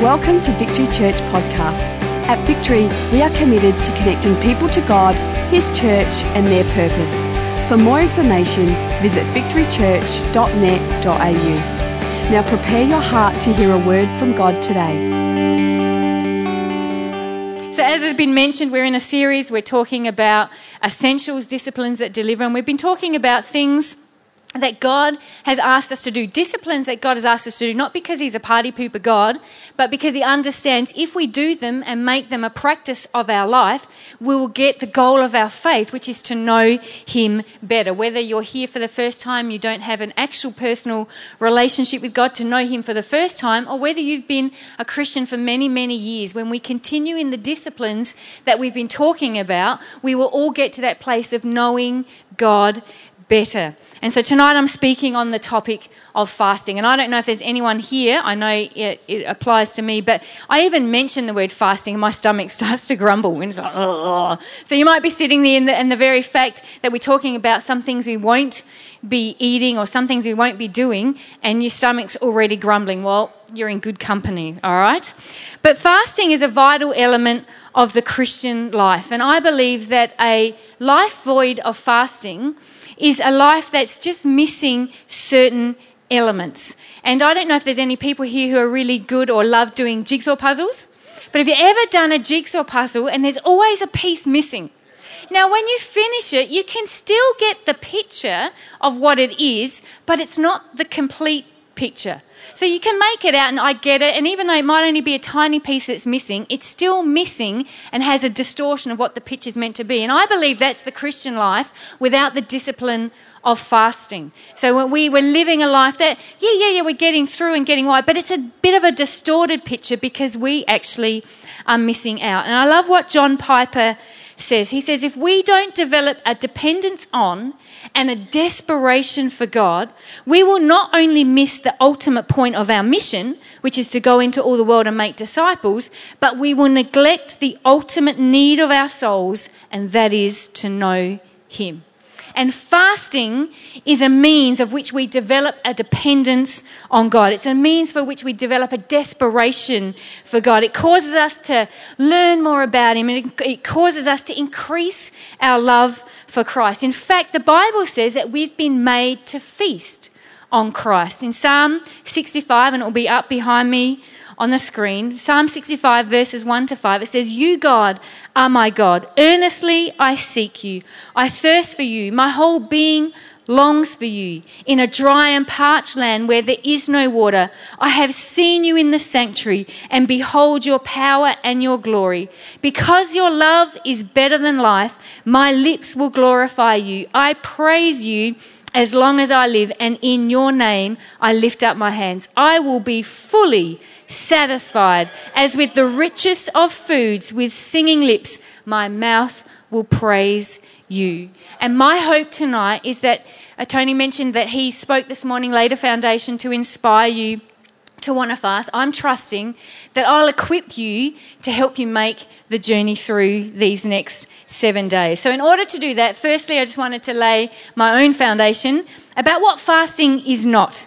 Welcome to Victory Church Podcast. At Victory, we are committed to connecting people to God, His church, and their purpose. For more information, visit victorychurch.net.au. Now prepare your heart to hear a word from God today. So, as has been mentioned, we're in a series. We're talking about essentials, disciplines that deliver, and we've been talking about things that God has asked us to do, disciplines that God has asked us to do, not because He's a party pooper God, but because He understands if we do them and make them a practice of our life, we will get the goal of our faith, which is to know Him better. Whether you're here for the first time, you don't have an actual personal relationship with God to know Him for the first time, or whether you've been a Christian for many, many years, when we continue in the disciplines that we've been talking about, we will all get to that place of knowing God better. And so tonight I'm speaking on the topic of fasting. And I don't know if there's anyone here, I know it, it applies to me, but I even mention the word fasting and my stomach starts to grumble. And it's like. So you might be sitting there, and the, and the very fact that we're talking about some things we won't be eating or some things we won't be doing, and your stomach's already grumbling. Well, you're in good company, all right? But fasting is a vital element of the Christian life. And I believe that a life void of fasting is a life that's just missing certain elements. And I don't know if there's any people here who are really good or love doing jigsaw puzzles, but have you ever done a jigsaw puzzle and there's always a piece missing? Now, when you finish it, you can still get the picture of what it is, but it's not the complete picture. So you can make it out, and I get it. And even though it might only be a tiny piece that's missing, it's still missing and has a distortion of what the picture's meant to be. And I believe that's the Christian life without the discipline of fasting. So when we were living a life that, yeah, yeah, yeah, we're getting through and getting wide, but it's a bit of a distorted picture because we actually are missing out. And I love what John Piper says. He says, if we don't develop a dependence on and a desperation for God, we will not only miss the ultimate point of our mission, which is to go into all the world and make disciples, but we will neglect the ultimate need of our souls, and that is to know Him. And fasting is a means of which we develop a dependence on God. It's a means for which we develop a desperation for God. It causes us to learn more about Him and it causes us to increase our love for Christ. In fact, the Bible says that we've been made to feast on Christ. In Psalm 65, and it will be up behind me on the screen, Psalm 65, verses 1 to 5, it says, You, God, are my God. Earnestly I seek you. I thirst for you. My whole being longs for you. In a dry and parched land where there is no water, I have seen you in the sanctuary and behold your power and your glory. Because your love is better than life, my lips will glorify you. I praise you as long as I live, and in your name I lift up my hands. I will be fully satisfied, as with the richest of foods, with singing lips, my mouth will praise you. And my hope tonight is that uh, Tony mentioned that he spoke this morning, a foundation to inspire you to want to fast. I'm trusting that I'll equip you to help you make the journey through these next seven days. So, in order to do that, firstly, I just wanted to lay my own foundation about what fasting is not.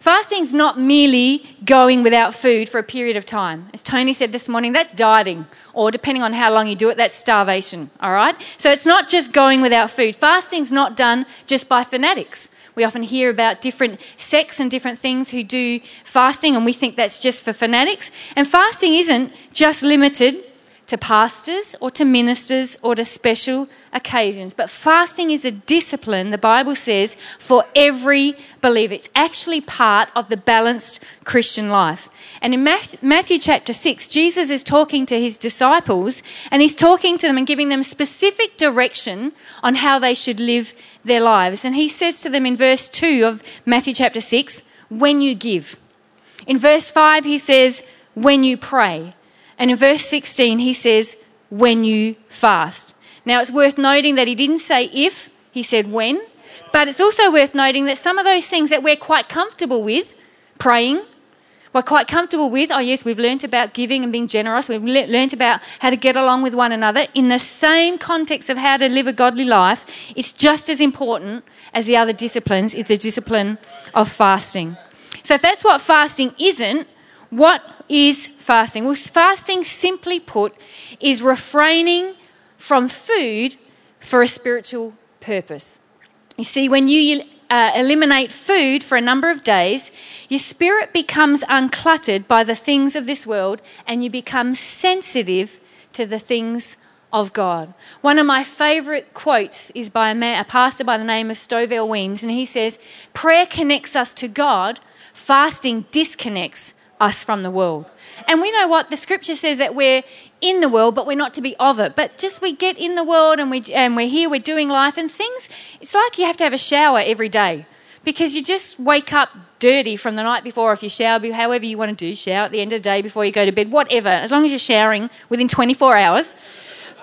Fasting's not merely going without food for a period of time. As Tony said this morning, that's dieting, or depending on how long you do it, that's starvation, all right? So it's not just going without food. Fasting's not done just by fanatics. We often hear about different sects and different things who do fasting, and we think that's just for fanatics. And fasting isn't just limited to pastors or to ministers or to special occasions. But fasting is a discipline, the Bible says, for every believer. It's actually part of the balanced Christian life. And in Matthew chapter 6, Jesus is talking to his disciples and he's talking to them and giving them specific direction on how they should live their lives. And he says to them in verse 2 of Matthew chapter 6, when you give. In verse 5, he says, when you pray. And in verse 16, he says, when you fast. Now, it's worth noting that he didn't say if, he said when. But it's also worth noting that some of those things that we're quite comfortable with, praying, we're quite comfortable with, oh, yes, we've learnt about giving and being generous. We've le- learnt about how to get along with one another. In the same context of how to live a godly life, it's just as important as the other disciplines, is the discipline of fasting. So, if that's what fasting isn't, what is fasting? Well, fasting, simply put, is refraining from food for a spiritual purpose. You see, when you uh, eliminate food for a number of days, your spirit becomes uncluttered by the things of this world and you become sensitive to the things of God. One of my favourite quotes is by a, man, a pastor by the name of Stovall Weems, and he says, Prayer connects us to God, fasting disconnects us from the world. And we know what the scripture says that we're in the world, but we're not to be of it. But just we get in the world and, we, and we're here, we're doing life, and things, it's like you have to have a shower every day because you just wake up dirty from the night before if you shower, however you want to do, shower at the end of the day before you go to bed, whatever, as long as you're showering within 24 hours.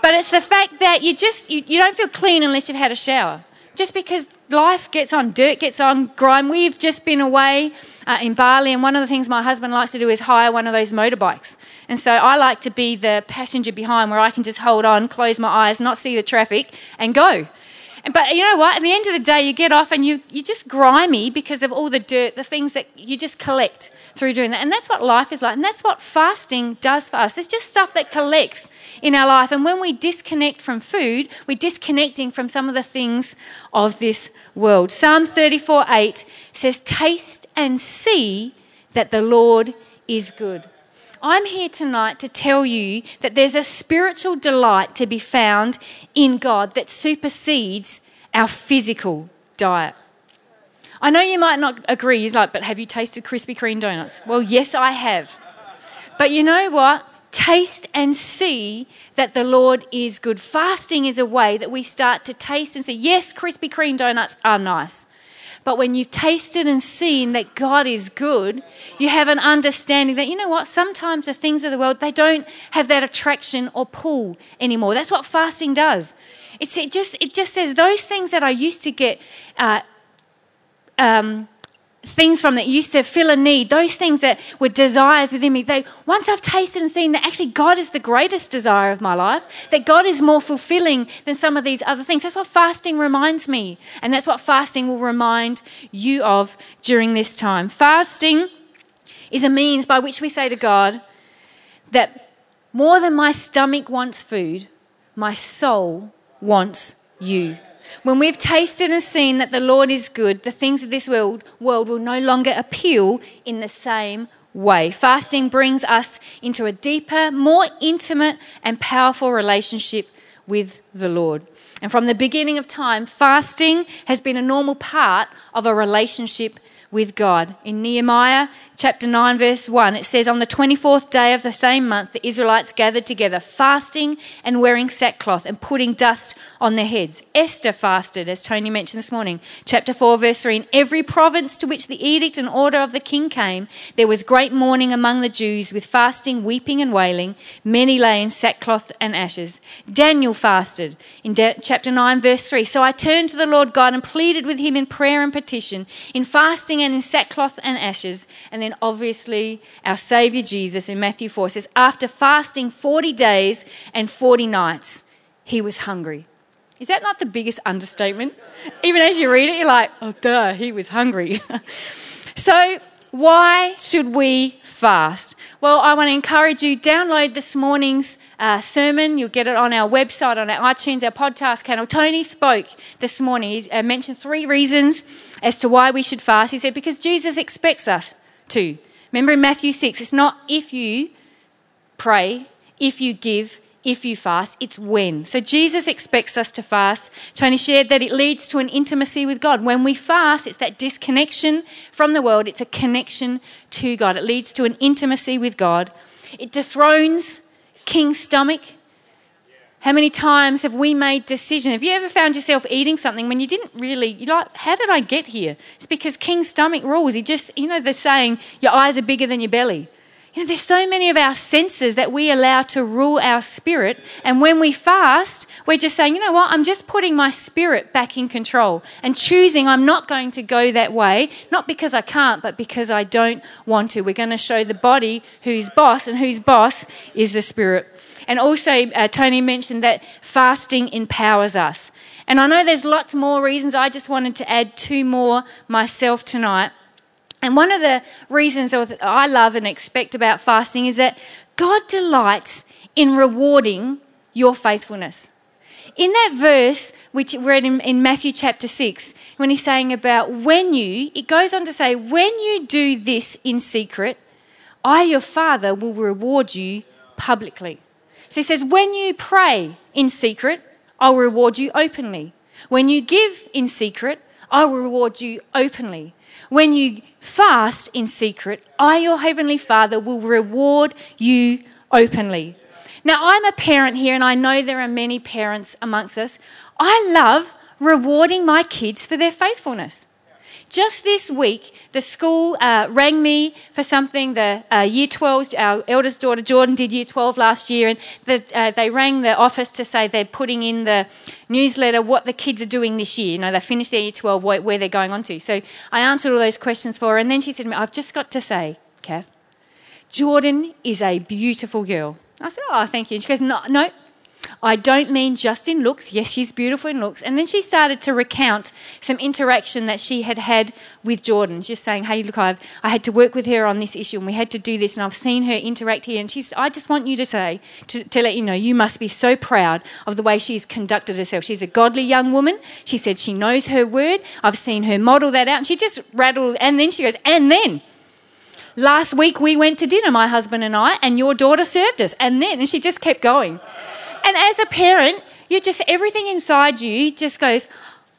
But it's the fact that you just, you, you don't feel clean unless you've had a shower. Just because life gets on, dirt gets on, grime. We've just been away uh, in Bali, and one of the things my husband likes to do is hire one of those motorbikes. And so I like to be the passenger behind where I can just hold on, close my eyes, not see the traffic, and go. But you know what? At the end of the day, you get off and you, you're just grimy because of all the dirt, the things that you just collect through doing that. And that's what life is like. And that's what fasting does for us. There's just stuff that collects in our life. And when we disconnect from food, we're disconnecting from some of the things of this world. Psalm 34 8 says, Taste and see that the Lord is good. I'm here tonight to tell you that there's a spiritual delight to be found in God that supersedes our physical diet. I know you might not agree. You're like, but have you tasted Krispy Kreme donuts? Well, yes, I have. But you know what? Taste and see that the Lord is good. Fasting is a way that we start to taste and see, yes, Krispy Kreme donuts are nice. But when you've tasted and seen that God is good, you have an understanding that, you know what, sometimes the things of the world, they don't have that attraction or pull anymore. That's what fasting does. It's, it, just, it just says those things that I used to get. Uh, um, things from that used to fill a need, those things that were desires within me, they once I've tasted and seen that actually God is the greatest desire of my life, that God is more fulfilling than some of these other things. That's what fasting reminds me. And that's what fasting will remind you of during this time. Fasting is a means by which we say to God that more than my stomach wants food, my soul wants you. When we've tasted and seen that the Lord is good, the things of this world, world will no longer appeal in the same way. Fasting brings us into a deeper, more intimate, and powerful relationship with the Lord. And from the beginning of time, fasting has been a normal part of a relationship with God. In Nehemiah chapter 9, verse 1, it says, On the 24th day of the same month, the Israelites gathered together, fasting and wearing sackcloth and putting dust on their heads. Esther fasted, as Tony mentioned this morning. Chapter 4, verse 3, In every province to which the edict and order of the king came, there was great mourning among the Jews, with fasting, weeping, and wailing. Many lay in sackcloth and ashes. Daniel fasted in chapter 9, verse 3. So I turned to the Lord God and pleaded with him in prayer and petition, in fasting and in sackcloth and ashes. And then obviously, our Saviour Jesus in Matthew 4 says, After fasting 40 days and 40 nights, he was hungry. Is that not the biggest understatement? Even as you read it, you're like, oh, duh, he was hungry. so, why should we fast? Well, I want to encourage you, download this morning's uh, sermon. You'll get it on our website, on our iTunes, our podcast channel. Tony spoke this morning. He uh, mentioned three reasons as to why we should fast. He said, because Jesus expects us to. Remember in Matthew 6, it's not if you pray, if you give, if you fast, it's when. So Jesus expects us to fast. Tony shared that it leads to an intimacy with God. When we fast, it's that disconnection from the world, it's a connection to God. It leads to an intimacy with God. It dethrones king's stomach. How many times have we made decisions? Have you ever found yourself eating something when you didn't really, you're like, how did I get here? It's because king's stomach rules. He just, you know, they're saying your eyes are bigger than your belly. You know, there's so many of our senses that we allow to rule our spirit. And when we fast, we're just saying, you know what? I'm just putting my spirit back in control and choosing I'm not going to go that way, not because I can't, but because I don't want to. We're going to show the body who's boss, and whose boss is the spirit. And also, uh, Tony mentioned that fasting empowers us. And I know there's lots more reasons. I just wanted to add two more myself tonight. And one of the reasons I love and expect about fasting is that God delights in rewarding your faithfulness. In that verse, which we read in, in, Matthew chapter 6, when he's saying about when you, it goes on to say, when you do this in secret, I, your Father, will reward you publicly. So he says, when you pray in secret, I'll reward you openly. When you give in secret, I will reward you openly. When you fast in secret, I, your heavenly Father, will reward you openly. Now, I'm a parent here, and I know there are many parents amongst us. I love rewarding my kids for their faithfulness. Just this week, the school uh, rang me for something. The uh, year 12, our eldest daughter Jordan did year 12 last year, and the, uh, they rang the office to say they're putting in the newsletter what the kids are doing this year. You know, they finished their year 12, where, where they're going on to. So I answered all those questions for her, and then she said to me, I've just got to say, Kath, Jordan is a beautiful girl. I said, Oh, thank you. And she goes, No, no, I don't mean just in looks. Yes, she's beautiful in looks. And then she started to recount some interaction that she had had with Jordan, just saying, hey, look, I've, I had to work with her on this issue and we had to do this and I've seen her interact here. And she's, I just want you to say, to, to let you know, you must be so proud of the way she's conducted herself. She's a godly young woman. She said she knows her word. I've seen her model that out. And she just rattled, and then she goes, and then last week we went to dinner, my husband and I, and your daughter served us. And then, and she just kept going. And as a parent, you just, everything inside you just goes,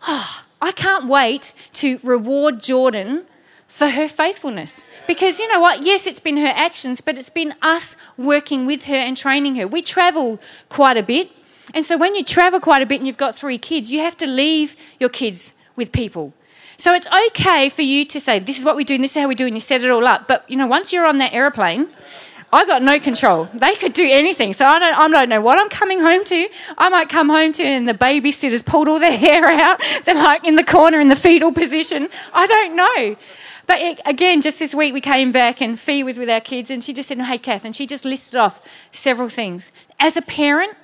oh, I can't wait to reward Jordan for her faithfulness. Because you know what? Yes, it's been her actions, but it's been us working with her and training her. We travel quite a bit. And so when you travel quite a bit and you've got three kids, you have to leave your kids with people. So it's okay for you to say, this is what we do and this is how we do, and you set it all up. But you know, once you're on that aeroplane, I got no control. They could do anything. So I don't, I don't know what I'm coming home to. I might come home to and the babysitter's pulled all their hair out. They're like in the corner in the fetal position. I don't know. But it, again, just this week we came back and Fee was with our kids and she just said, hey, Kath, and she just listed off several things. As a parent,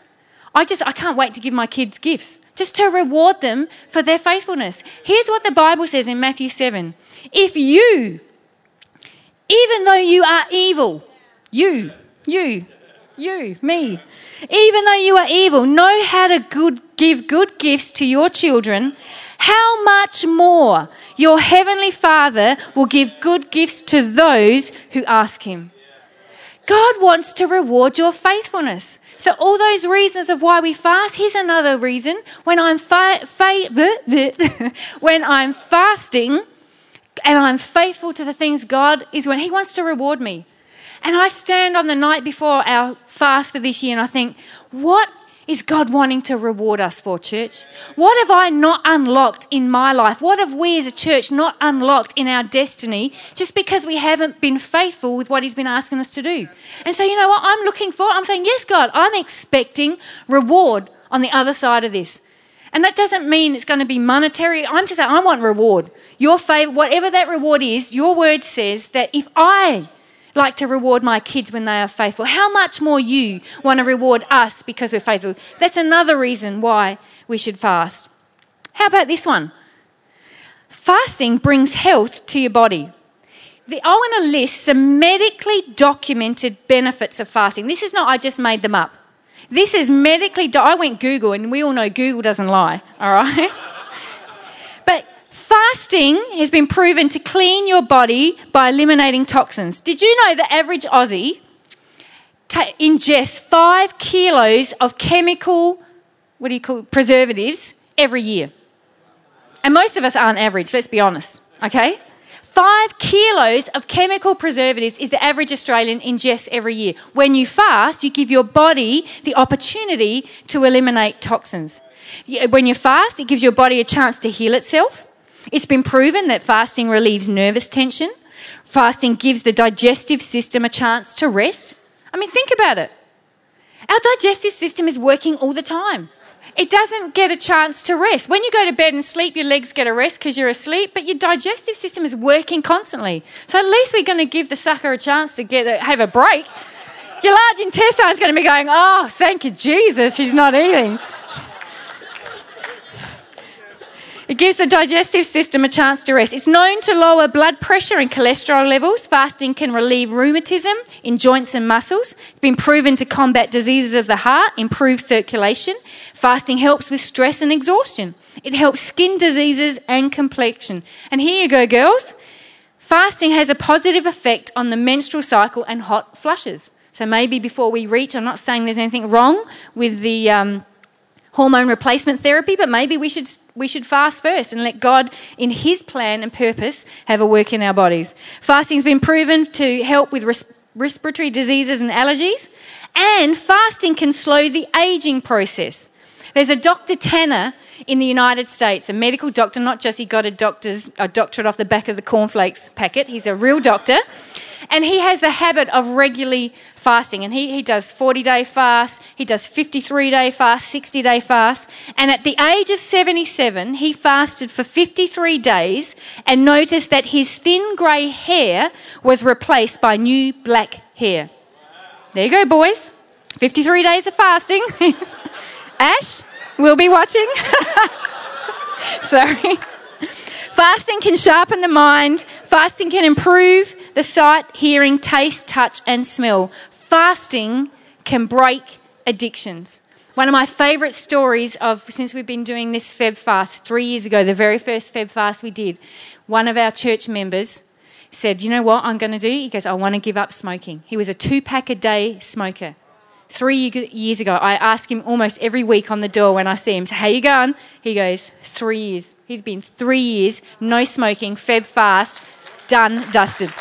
I just, I can't wait to give my kids gifts just to reward them for their faithfulness. Here's what the Bible says in Matthew 7. If you, even though you are evil, you, you, you, me. Even though you are evil, know how to good, give good gifts to your children. How much more your heavenly Father will give good gifts to those who ask Him. God wants to reward your faithfulness. So, all those reasons of why we fast, here's another reason. When I'm, fa- fa- when I'm fasting and I'm faithful to the things God is when He wants to reward me. And I stand on the night before our fast for this year and I think, what is God wanting to reward us for, church? What have I not unlocked in my life? What have we as a church not unlocked in our destiny just because we haven't been faithful with what He's been asking us to do? And so, you know what? I'm looking for, I'm saying, yes, God, I'm expecting reward on the other side of this. And that doesn't mean it's going to be monetary. I'm just saying, I want reward. Your favor, whatever that reward is, your word says that if I like to reward my kids when they are faithful. How much more you want to reward us because we're faithful? That's another reason why we should fast. How about this one? Fasting brings health to your body. The, I want to list some medically documented benefits of fasting. This is not, I just made them up. This is medically, do- I went Google, and we all know Google doesn't lie, all right? Fasting has been proven to clean your body by eliminating toxins. Did you know the average Aussie t- ingests five kilos of chemical, what do you call it, preservatives every year? And most of us aren't average, let's be honest, okay? Five kilos of chemical preservatives is the average Australian ingests every year. When you fast, you give your body the opportunity to eliminate toxins. When you fast, it gives your body a chance to heal itself. It's been proven that fasting relieves nervous tension. Fasting gives the digestive system a chance to rest. I mean, think about it. Our digestive system is working all the time. It doesn't get a chance to rest. When you go to bed and sleep, your legs get a rest because you're asleep, but your digestive system is working constantly. So at least we're going to give the sucker a chance to get a, have a break. Your large intestine is going to be going, oh, thank you, Jesus, she's not eating. It gives the digestive system a chance to rest. It's known to lower blood pressure and cholesterol levels. Fasting can relieve rheumatism in joints and muscles. It's been proven to combat diseases of the heart, improve circulation. Fasting helps with stress and exhaustion. It helps skin diseases and complexion. And here you go, girls. Fasting has a positive effect on the menstrual cycle and hot flushes. So maybe before we reach, I'm not saying there's anything wrong with the. Um, hormone replacement therapy, but maybe we should, we should fast first and let God, in His plan and purpose, have a work in our bodies. Fasting's been proven to help with res- respiratory diseases and allergies, and fasting can slow the aging process. There's a Dr. Tanner in the United States, a medical doctor, not just he got a doctor's a doctorate off the back of the cornflakes packet, he's a real doctor. And he has the habit of regularly fasting. And he, he does 40 day fast, he does 53 day fast, 60 day fast. And at the age of 77, he fasted for 53 days and noticed that his thin grey hair was replaced by new black hair. There you go, boys. 53 days of fasting. Ash, we'll be watching. Sorry. Fasting can sharpen the mind. Fasting can improve the sight, hearing, taste, touch, and smell. Fasting can break addictions. One of my favourite stories of since we've been doing this Feb fast three years ago, the very first Feb fast we did, one of our church members said, You know what I'm going to do? He goes, I want to give up smoking. He was a two pack a day smoker. Three years ago, I ask him almost every week on the door when I see him, so, How you going? He goes, Three years. He's been three years, no smoking, feb fast, done, dusted.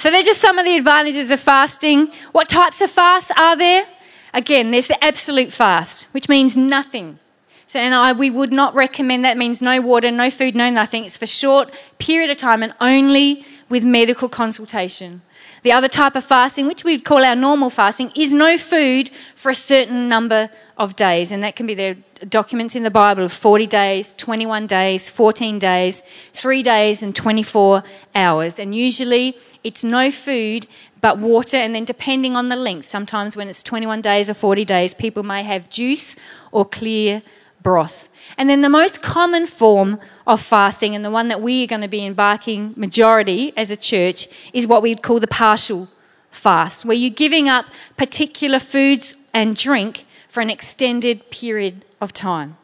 So, they're just some of the advantages of fasting. What types of fasts are there? Again, there's the absolute fast, which means nothing. So, and I, we would not recommend that. Means no water, no food, no nothing. It's for short period of time and only with medical consultation. The other type of fasting, which we'd call our normal fasting, is no food for a certain number of days. And that can be the documents in the Bible of 40 days, 21 days, 14 days, 3 days, and 24 hours. And usually it's no food but water, and then depending on the length, sometimes when it's 21 days or 40 days, people may have juice or clear broth. And then the most common form of fasting, and the one that we are going to be embarking majority as a church, is what we'd call the partial fast, where you're giving up particular foods and drink for an extended period of time.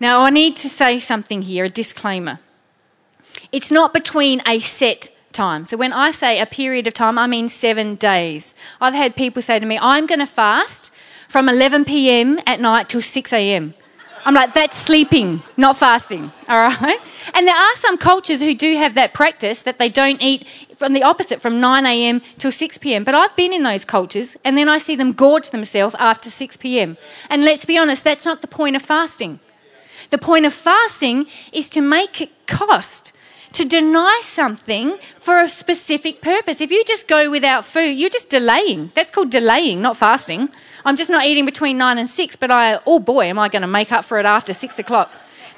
Now, I need to say something here, a disclaimer. It's not between a set time. So, when I say a period of time, I mean seven days. I've had people say to me, I'm going to fast from 11 p.m. at night till 6 a.m. I'm like, that's sleeping, not fasting. All right? And there are some cultures who do have that practice that they don't eat from the opposite, from 9 a.m. till 6 p.m. But I've been in those cultures and then I see them gorge themselves after 6 p.m. And let's be honest, that's not the point of fasting. The point of fasting is to make it cost to deny something for a specific purpose. If you just go without food, you're just delaying. That's called delaying, not fasting. I'm just not eating between nine and six, but I, oh boy, am I going to make up for it after six o'clock?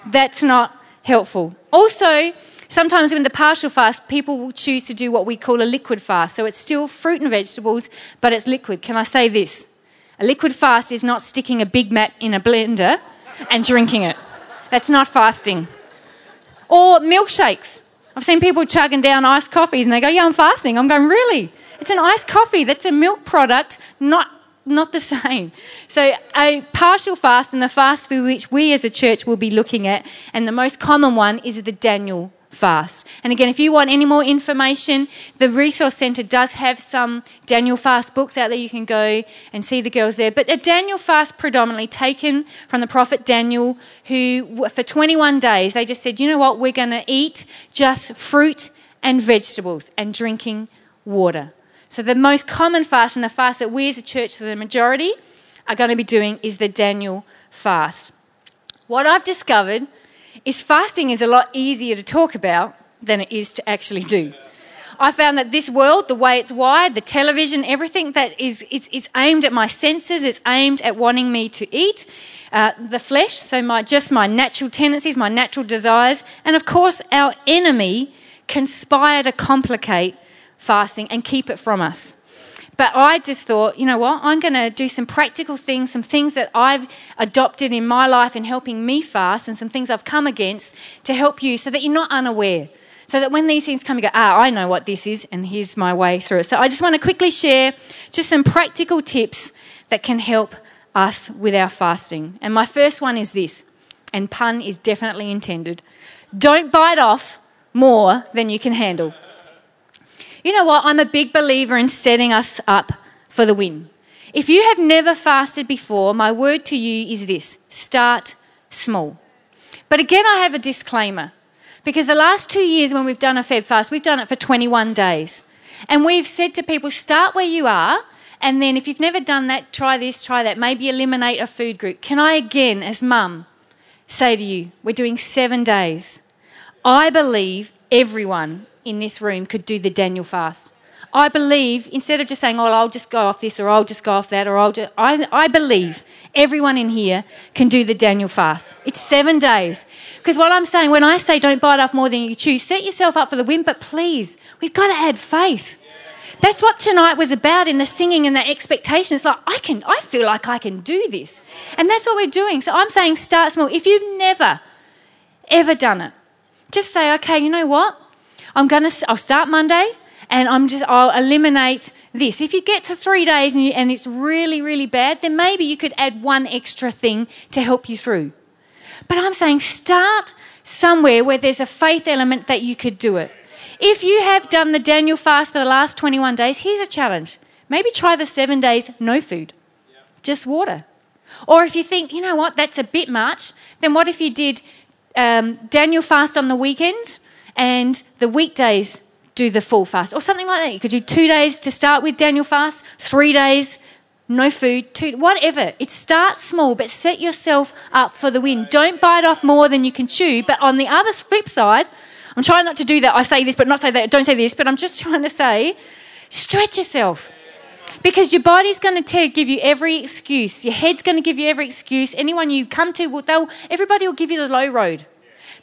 That's not helpful. Also, sometimes in the partial fast, people will choose to do what we call a liquid fast. So it's still fruit and vegetables, but it's liquid. Can I say this? A liquid fast is not sticking a Big Mac in a blender and drinking it. That's not fasting. Or milkshakes. I've seen people chugging down iced coffees and they go, Yeah, I'm fasting. I'm going, Really? It's an iced coffee. That's a milk product, not not the same. So, a partial fast and the fast for which we as a church will be looking at, and the most common one is the Daniel fast. And again, if you want any more information, the Resource Centre does have some Daniel fast books out there. You can go and see the girls there. But a Daniel fast predominantly taken from the prophet Daniel, who for 21 days, they just said, you know what, we're going to eat just fruit and vegetables and drinking water. So the most common fast and the fast that we as a church for the majority are going to be doing is the Daniel fast. What I've discovered is fasting is a lot easier to talk about than it is to actually do. I found that this world, the way it's wired, the television, everything that is, is, is aimed at my senses, it's aimed at wanting me to eat uh, the flesh, so my, just my natural tendencies, my natural desires, and of course, our enemy conspire to complicate fasting and keep it from us. But I just thought, you know what? I'm going to do some practical things, some things that I've adopted in my life in helping me fast, and some things I've come against to help you so that you're not unaware. So that when these things come, you go, ah, I know what this is, and here's my way through it. So I just want to quickly share just some practical tips that can help us with our fasting. And my first one is this, and pun is definitely intended don't bite off more than you can handle. You know what? I'm a big believer in setting us up for the win. If you have never fasted before, my word to you is this start small. But again, I have a disclaimer because the last two years when we've done a Feb fast, we've done it for 21 days. And we've said to people, start where you are. And then if you've never done that, try this, try that. Maybe eliminate a food group. Can I again, as mum, say to you, we're doing seven days. I believe everyone in this room could do the Daniel fast. I believe, instead of just saying, oh, I'll just go off this or I'll just go off that or I'll just, I, I believe everyone in here can do the Daniel fast. It's seven days. Because what I'm saying, when I say don't bite off more than you choose, set yourself up for the win, but please, we've got to add faith. That's what tonight was about in the singing and the expectation. It's like, I can, I feel like I can do this. And that's what we're doing. So I'm saying start small. If you've never, ever done it, just say, okay, you know what? I'm going to, I'll start Monday and I'm just, I'll eliminate this. If you get to three days and, you, and it's really, really bad, then maybe you could add one extra thing to help you through. But I'm saying start somewhere where there's a faith element that you could do it. If you have done the Daniel fast for the last 21 days, here's a challenge. Maybe try the seven days, no food, just water. Or if you think, you know what, that's a bit much, then what if you did um, Daniel fast on the weekend and the weekdays do the full fast or something like that. You could do two days to start with Daniel fast, three days, no food, two, whatever. It starts small, but set yourself up for the win. Don't bite off more than you can chew. But on the other flip side, I'm trying not to do that. I say this, but not say that. Don't say this, but I'm just trying to say, stretch yourself. Because your body's going to give you every excuse. Your head's going to give you every excuse. Anyone you come to, will, they'll, everybody will give you the low road.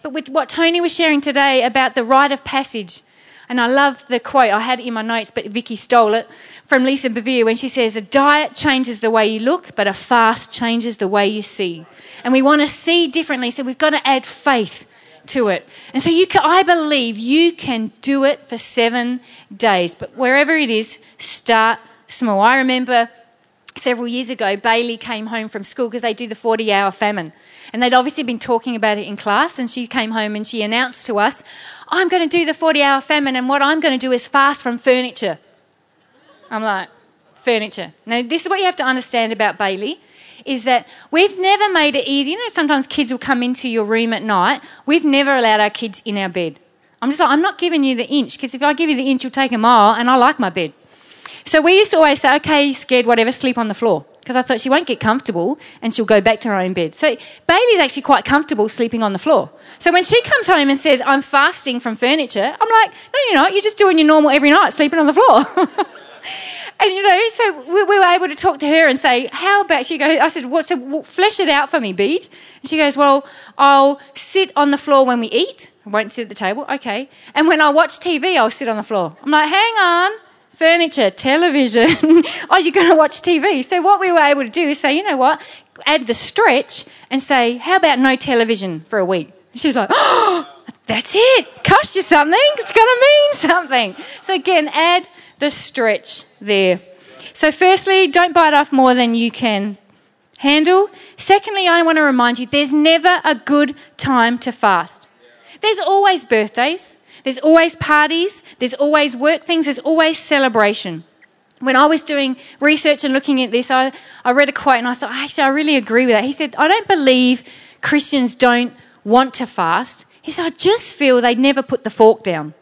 But with what Tony was sharing today about the rite of passage, and I love the quote, I had it in my notes, but Vicky stole it from Lisa Bevere when she says, A diet changes the way you look, but a fast changes the way you see. And we want to see differently, so we've got to add faith to it. And so you can, I believe you can do it for seven days. But wherever it is, start small. I remember several years ago, Bailey came home from school because they do the 40 hour famine. And they'd obviously been talking about it in class, and she came home and she announced to us, I'm going to do the 40 hour famine, and what I'm going to do is fast from furniture. I'm like, furniture. Now, this is what you have to understand about Bailey is that we've never made it easy. You know, sometimes kids will come into your room at night. We've never allowed our kids in our bed. I'm just like, I'm not giving you the inch because if I give you the inch, you'll take a mile, and I like my bed. So we used to always say, okay, scared, whatever, sleep on the floor. Because I thought she won't get comfortable and she'll go back to her own bed. So baby's actually quite comfortable sleeping on the floor. So when she comes home and says, I'm fasting from furniture, I'm like, no, you're not. You're just doing your normal every night, sleeping on the floor. and you know, so we, we, were able to talk to her and say, how about she goes, I said, what's the, well, flesh it out for me, Beat. And she goes, well, I'll sit on the floor when we eat. I won't sit at the table. Okay. And when I watch TV, I'll sit on the floor. I'm like, hang on furniture, television. oh, you're going to watch TV. So, what we were able to do is say, you know what, add the stretch and say, how about no television for a week? She's like, oh, that's it. Cost you something. It's going to mean something. So, again, add the stretch there. So, firstly, don't bite off more than you can handle. Secondly, I want to remind you there's never a good time to fast. There's always birthdays, there's always parties, there's always work things, there's always celebration. When I was doing research and looking at this, I, I read a quote and I thought, actually, I really agree with that. He said, I don't believe Christians don't want to fast. He said, I just feel they never put the fork down.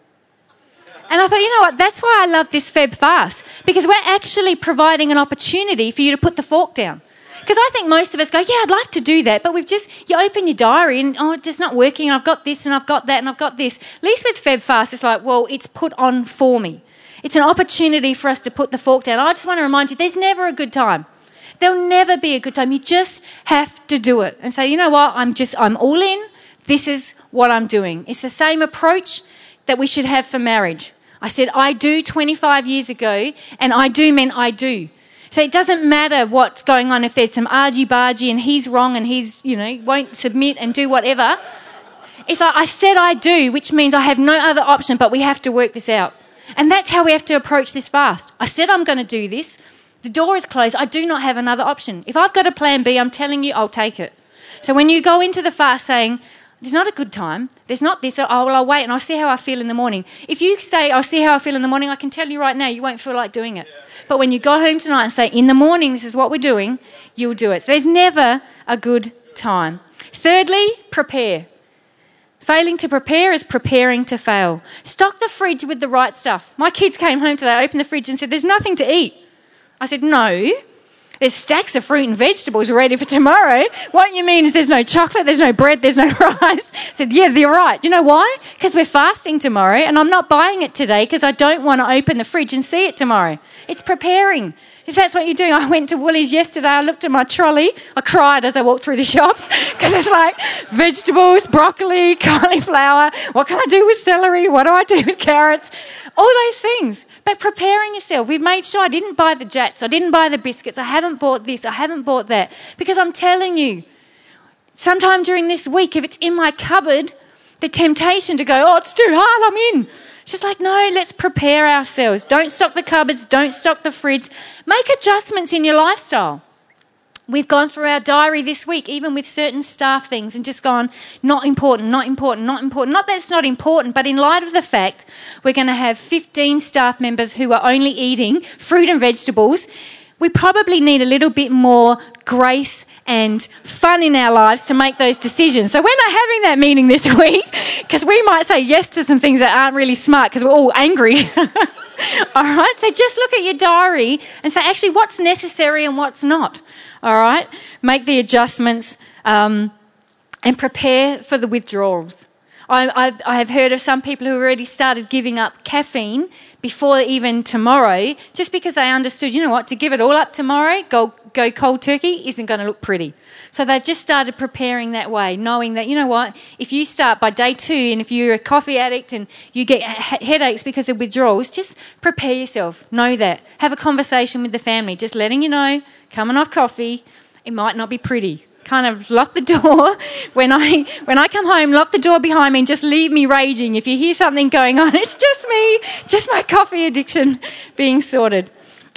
And I thought, you know what? That's why I love this Feb fast because we're actually providing an opportunity for you to put the fork down. Because I think most of us go, yeah, I'd like to do that, but we've just, you open your diary and, oh, it's just not working, and I've got this, and I've got that, and I've got this. At least with FebFast, it's like, well, it's put on for me. It's an opportunity for us to put the fork down. I just want to remind you, there's never a good time. There'll never be a good time. You just have to do it and say, you know what, I'm just, I'm all in. This is what I'm doing. It's the same approach that we should have for marriage. I said I do 25 years ago, and I do meant I do. So it doesn't matter what's going on if there's some argy bargy and he's wrong and he's, you know, won't submit and do whatever. It's like I said I do, which means I have no other option, but we have to work this out. And that's how we have to approach this fast. I said I'm going to do this. The door is closed. I do not have another option. If I've got a plan B, I'm telling you, I'll take it. So when you go into the fast saying, there's not a good time. There's not this. Oh, well, I'll wait and I'll see how I feel in the morning. If you say, I'll see how I feel in the morning, I can tell you right now, you won't feel like doing it. But when you go home tonight and say, in the morning, this is what we're doing, you'll do it. So there's never a good time. Thirdly, prepare. Failing to prepare is preparing to fail. Stock the fridge with the right stuff. My kids came home today, opened the fridge, and said, There's nothing to eat. I said, No, there's stacks of fruit and vegetables ready for tomorrow. What you mean is there's no chocolate, there's no bread, there's no rice. I said, yeah, you're right. You know why? Because we're fasting tomorrow and I'm not buying it today because I don't want to open the fridge and see it tomorrow. It's preparing. If that's what you're doing, I went to Woolies yesterday. I looked at my trolley. I cried as I walked through the shops because it's like vegetables, broccoli, cauliflower. What can I do with celery? What do I do with carrots? All those things. But preparing yourself. We've made sure I didn't buy the Jatz. I didn't buy the biscuits. I haven't bought this. I haven't bought that. Because I'm telling you, sometime during this week, if it's in my cupboard, the temptation to go, oh, it's too hard, I'm in. She's like, no, let's prepare ourselves. Don't stock the cupboards, don't stock the fridge. Make adjustments in your lifestyle. We've gone through our diary this week, even with certain staff things, and just gone, not important, not important, not important. Not that it's not important, but in light of the fact we're going to have 15 staff members who are only eating fruit and vegetables, we probably need a little bit more grace and fun in our lives to make those decisions. So we're not having that meeting this week because we might say yes to some things that aren't really smart because we're all angry. all right, so just look at your diary and say, actually, what's necessary and what's not all right? Make the adjustments um, and prepare for the withdrawals. I, I, I, have heard of some people who already started giving up caffeine before even tomorrow, just because they understood, you know what, to give it all up tomorrow, go, go cold turkey, isn't going to look pretty. So they've just started preparing that way, knowing that, you know what, if you start by day two and if you're a coffee addict and you get headaches because of withdrawals, just prepare yourself. Know that. Have a conversation with the family, just letting you know, coming off coffee, it might not be pretty kind of lock the door when I when I come home, lock the door behind me and just leave me raging. If you hear something going on, it's just me, just my coffee addiction being sorted.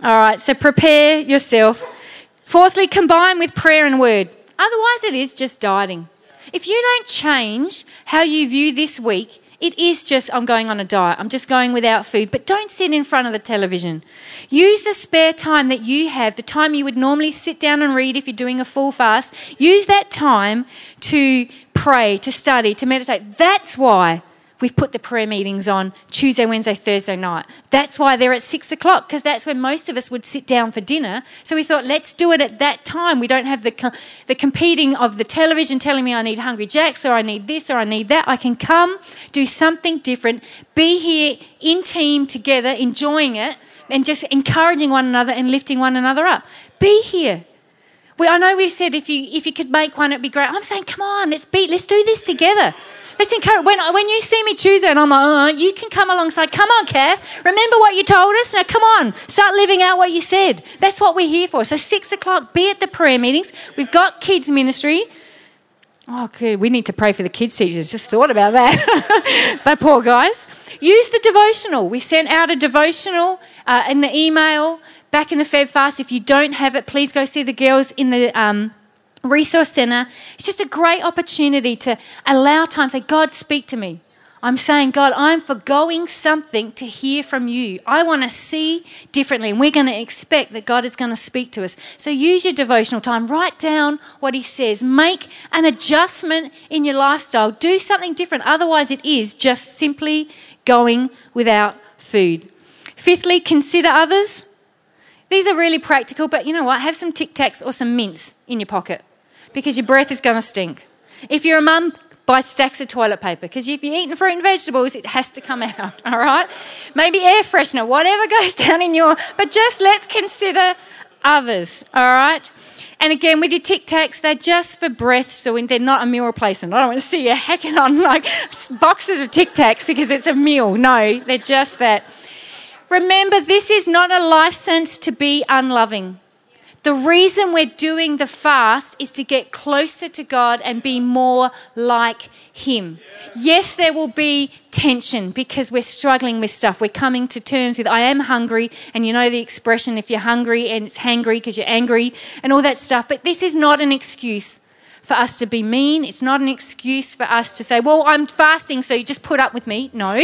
All right, so prepare yourself. Fourthly, combine with prayer and word. Otherwise, it is just dieting. If you don't change how you view this week, it is just, I'm going on a diet. I'm just going without food. But don't sit in front of the television. Use the spare time that you have, the time you would normally sit down and read if you're doing a full fast. Use that time to pray, to study, to meditate. That's why we've put the prayer meetings on Tuesday, Wednesday, Thursday night. That's why they're at six o'clock, because that's when most of us would sit down for dinner. So we thought, let's do it at that time. We don't have the, the competing of the television telling me I need Hungry Jacks or I need this or I need that. I can come, do something different, be here in team together, enjoying it, and just encouraging one another and lifting one another up. Be here. We, I know we said if you if you could make one, it'd be great. I'm saying, come on, let's be, let's do this together. Let's encourage. When, when you see me Tuesday and I'm like, oh, you can come alongside. Come on, Kath. Remember what you told us? Now, come on. Start living out what you said. That's what we're here for. So, six o'clock, be at the prayer meetings. We've got kids' ministry. Oh, good. We need to pray for the kids' teachers. Just thought about that. that poor guys. Use the devotional. We sent out a devotional uh, in the email back in the Feb Fast. If you don't have it, please go see the girls in the. Um, Resource Centre. It's just a great opportunity to allow time, say, God, speak to me. I'm saying, God, I'm forgoing something to hear from you. I want to see differently, and we're going to expect that God is going to speak to us. So use your devotional time, write down what He says, make an adjustment in your lifestyle, do something different. Otherwise, it is just simply going without food. Fifthly, consider others. These are really practical, but you know what? Have some Tic Tacs or some mints in your pocket because your breath is going to stink. If you're a mum, buy stacks of toilet paper because if you're eating fruit and vegetables, it has to come out, all right? Maybe air freshener, whatever goes down in your, but just let's consider others, all right? And again, with your Tic Tacs, they're just for breath, so they're not a meal replacement. I don't want to see you hacking on like boxes of Tic Tacs because it's a meal. No, they're just that. Remember, this is not a license to be unloving. The reason we're doing the fast is to get closer to God and be more like Him. Yes, there will be tension because we're struggling with stuff. We're coming to terms with, I am hungry, and you know the expression, if you're hungry and it's hangry because you're angry and all that stuff. But this is not an excuse for us to be mean. It's not an excuse for us to say, well, I'm fasting, so you just put up with me. No.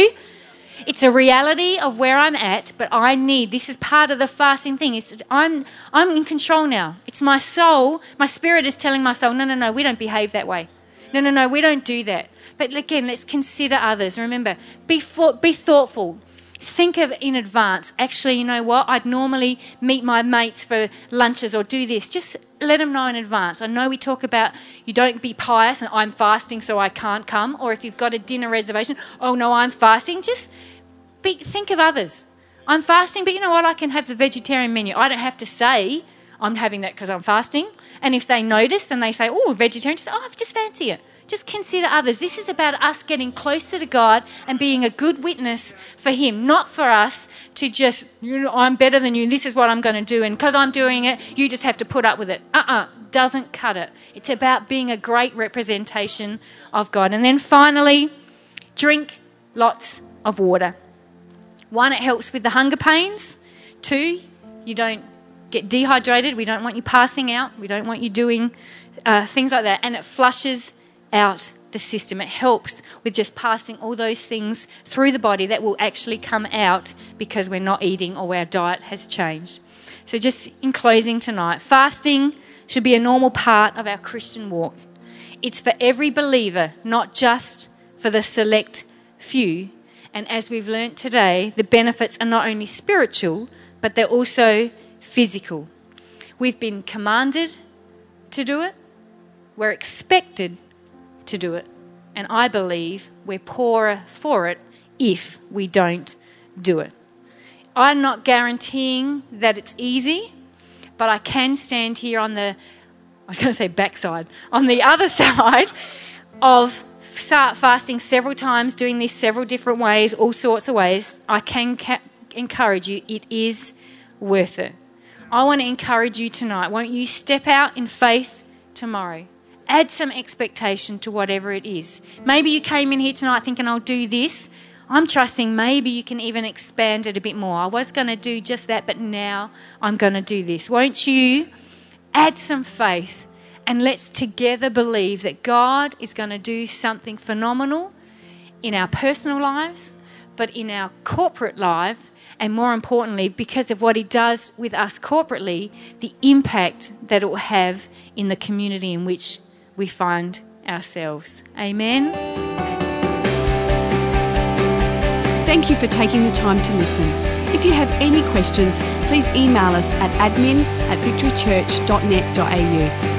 It's a reality of where I'm at, but I need this is part of the fasting thing. Is I'm I'm in control now. It's my soul, my spirit is telling my soul, no, no, no, we don't behave that way. No, no, no, we don't do that. But again, let's consider others. Remember, be, for, be thoughtful. Think of in advance. Actually, you know what? I'd normally meet my mates for lunches or do this. Just let them know in advance. I know we talk about you don't be pious and I'm fasting so I can't come. Or if you've got a dinner reservation, oh no, I'm fasting. Just be, think of others. I'm fasting, but you know what? I can have the vegetarian menu. I don't have to say I'm having that because I'm fasting. And if they notice and they say, oh, vegetarian, just, oh, I just fancy it. Just consider others. This is about us getting closer to God and being a good witness for Him, not for us to just, you know, I'm better than you, this is what I'm going to do, and because I'm doing it, you just have to put up with it. Uh uh-uh, uh, doesn't cut it. It's about being a great representation of God. And then finally, drink lots of water. One, it helps with the hunger pains. Two, you don't get dehydrated. We don't want you passing out. We don't want you doing uh, things like that. And it flushes out the system. It helps with just passing all those things through the body that will actually come out because we're not eating or our diet has changed. So, just in closing tonight, fasting should be a normal part of our Christian walk. It's for every believer, not just for the select few and as we've learnt today, the benefits are not only spiritual, but they're also physical. We've been commanded to do it, we're expected to do it, and I believe we're poorer for it if we don't do it. I'm not guaranteeing that it's easy, but I can stand here on the, I was going to say backside, on the other side of start fasting several times, doing this several different ways, all sorts of ways, I can ca- encourage you, it is worth it. I want to encourage you tonight. Won't you step out in faith tomorrow? Add some expectation to whatever it is. Maybe you came in here tonight thinking, I'll do this. I'm trusting maybe you can even expand it a bit more. I was going to do just that, but now I'm going to do this. Won't you add some faith and let's together believe that God is going to do something phenomenal in our personal lives, but in our corporate life, and more importantly, because of what He does with us corporately, the impact that it will have in the community in which we find ourselves. Amen. Thank you for taking the time to listen. If you have any questions, please email us at admin at victorychurch.net.au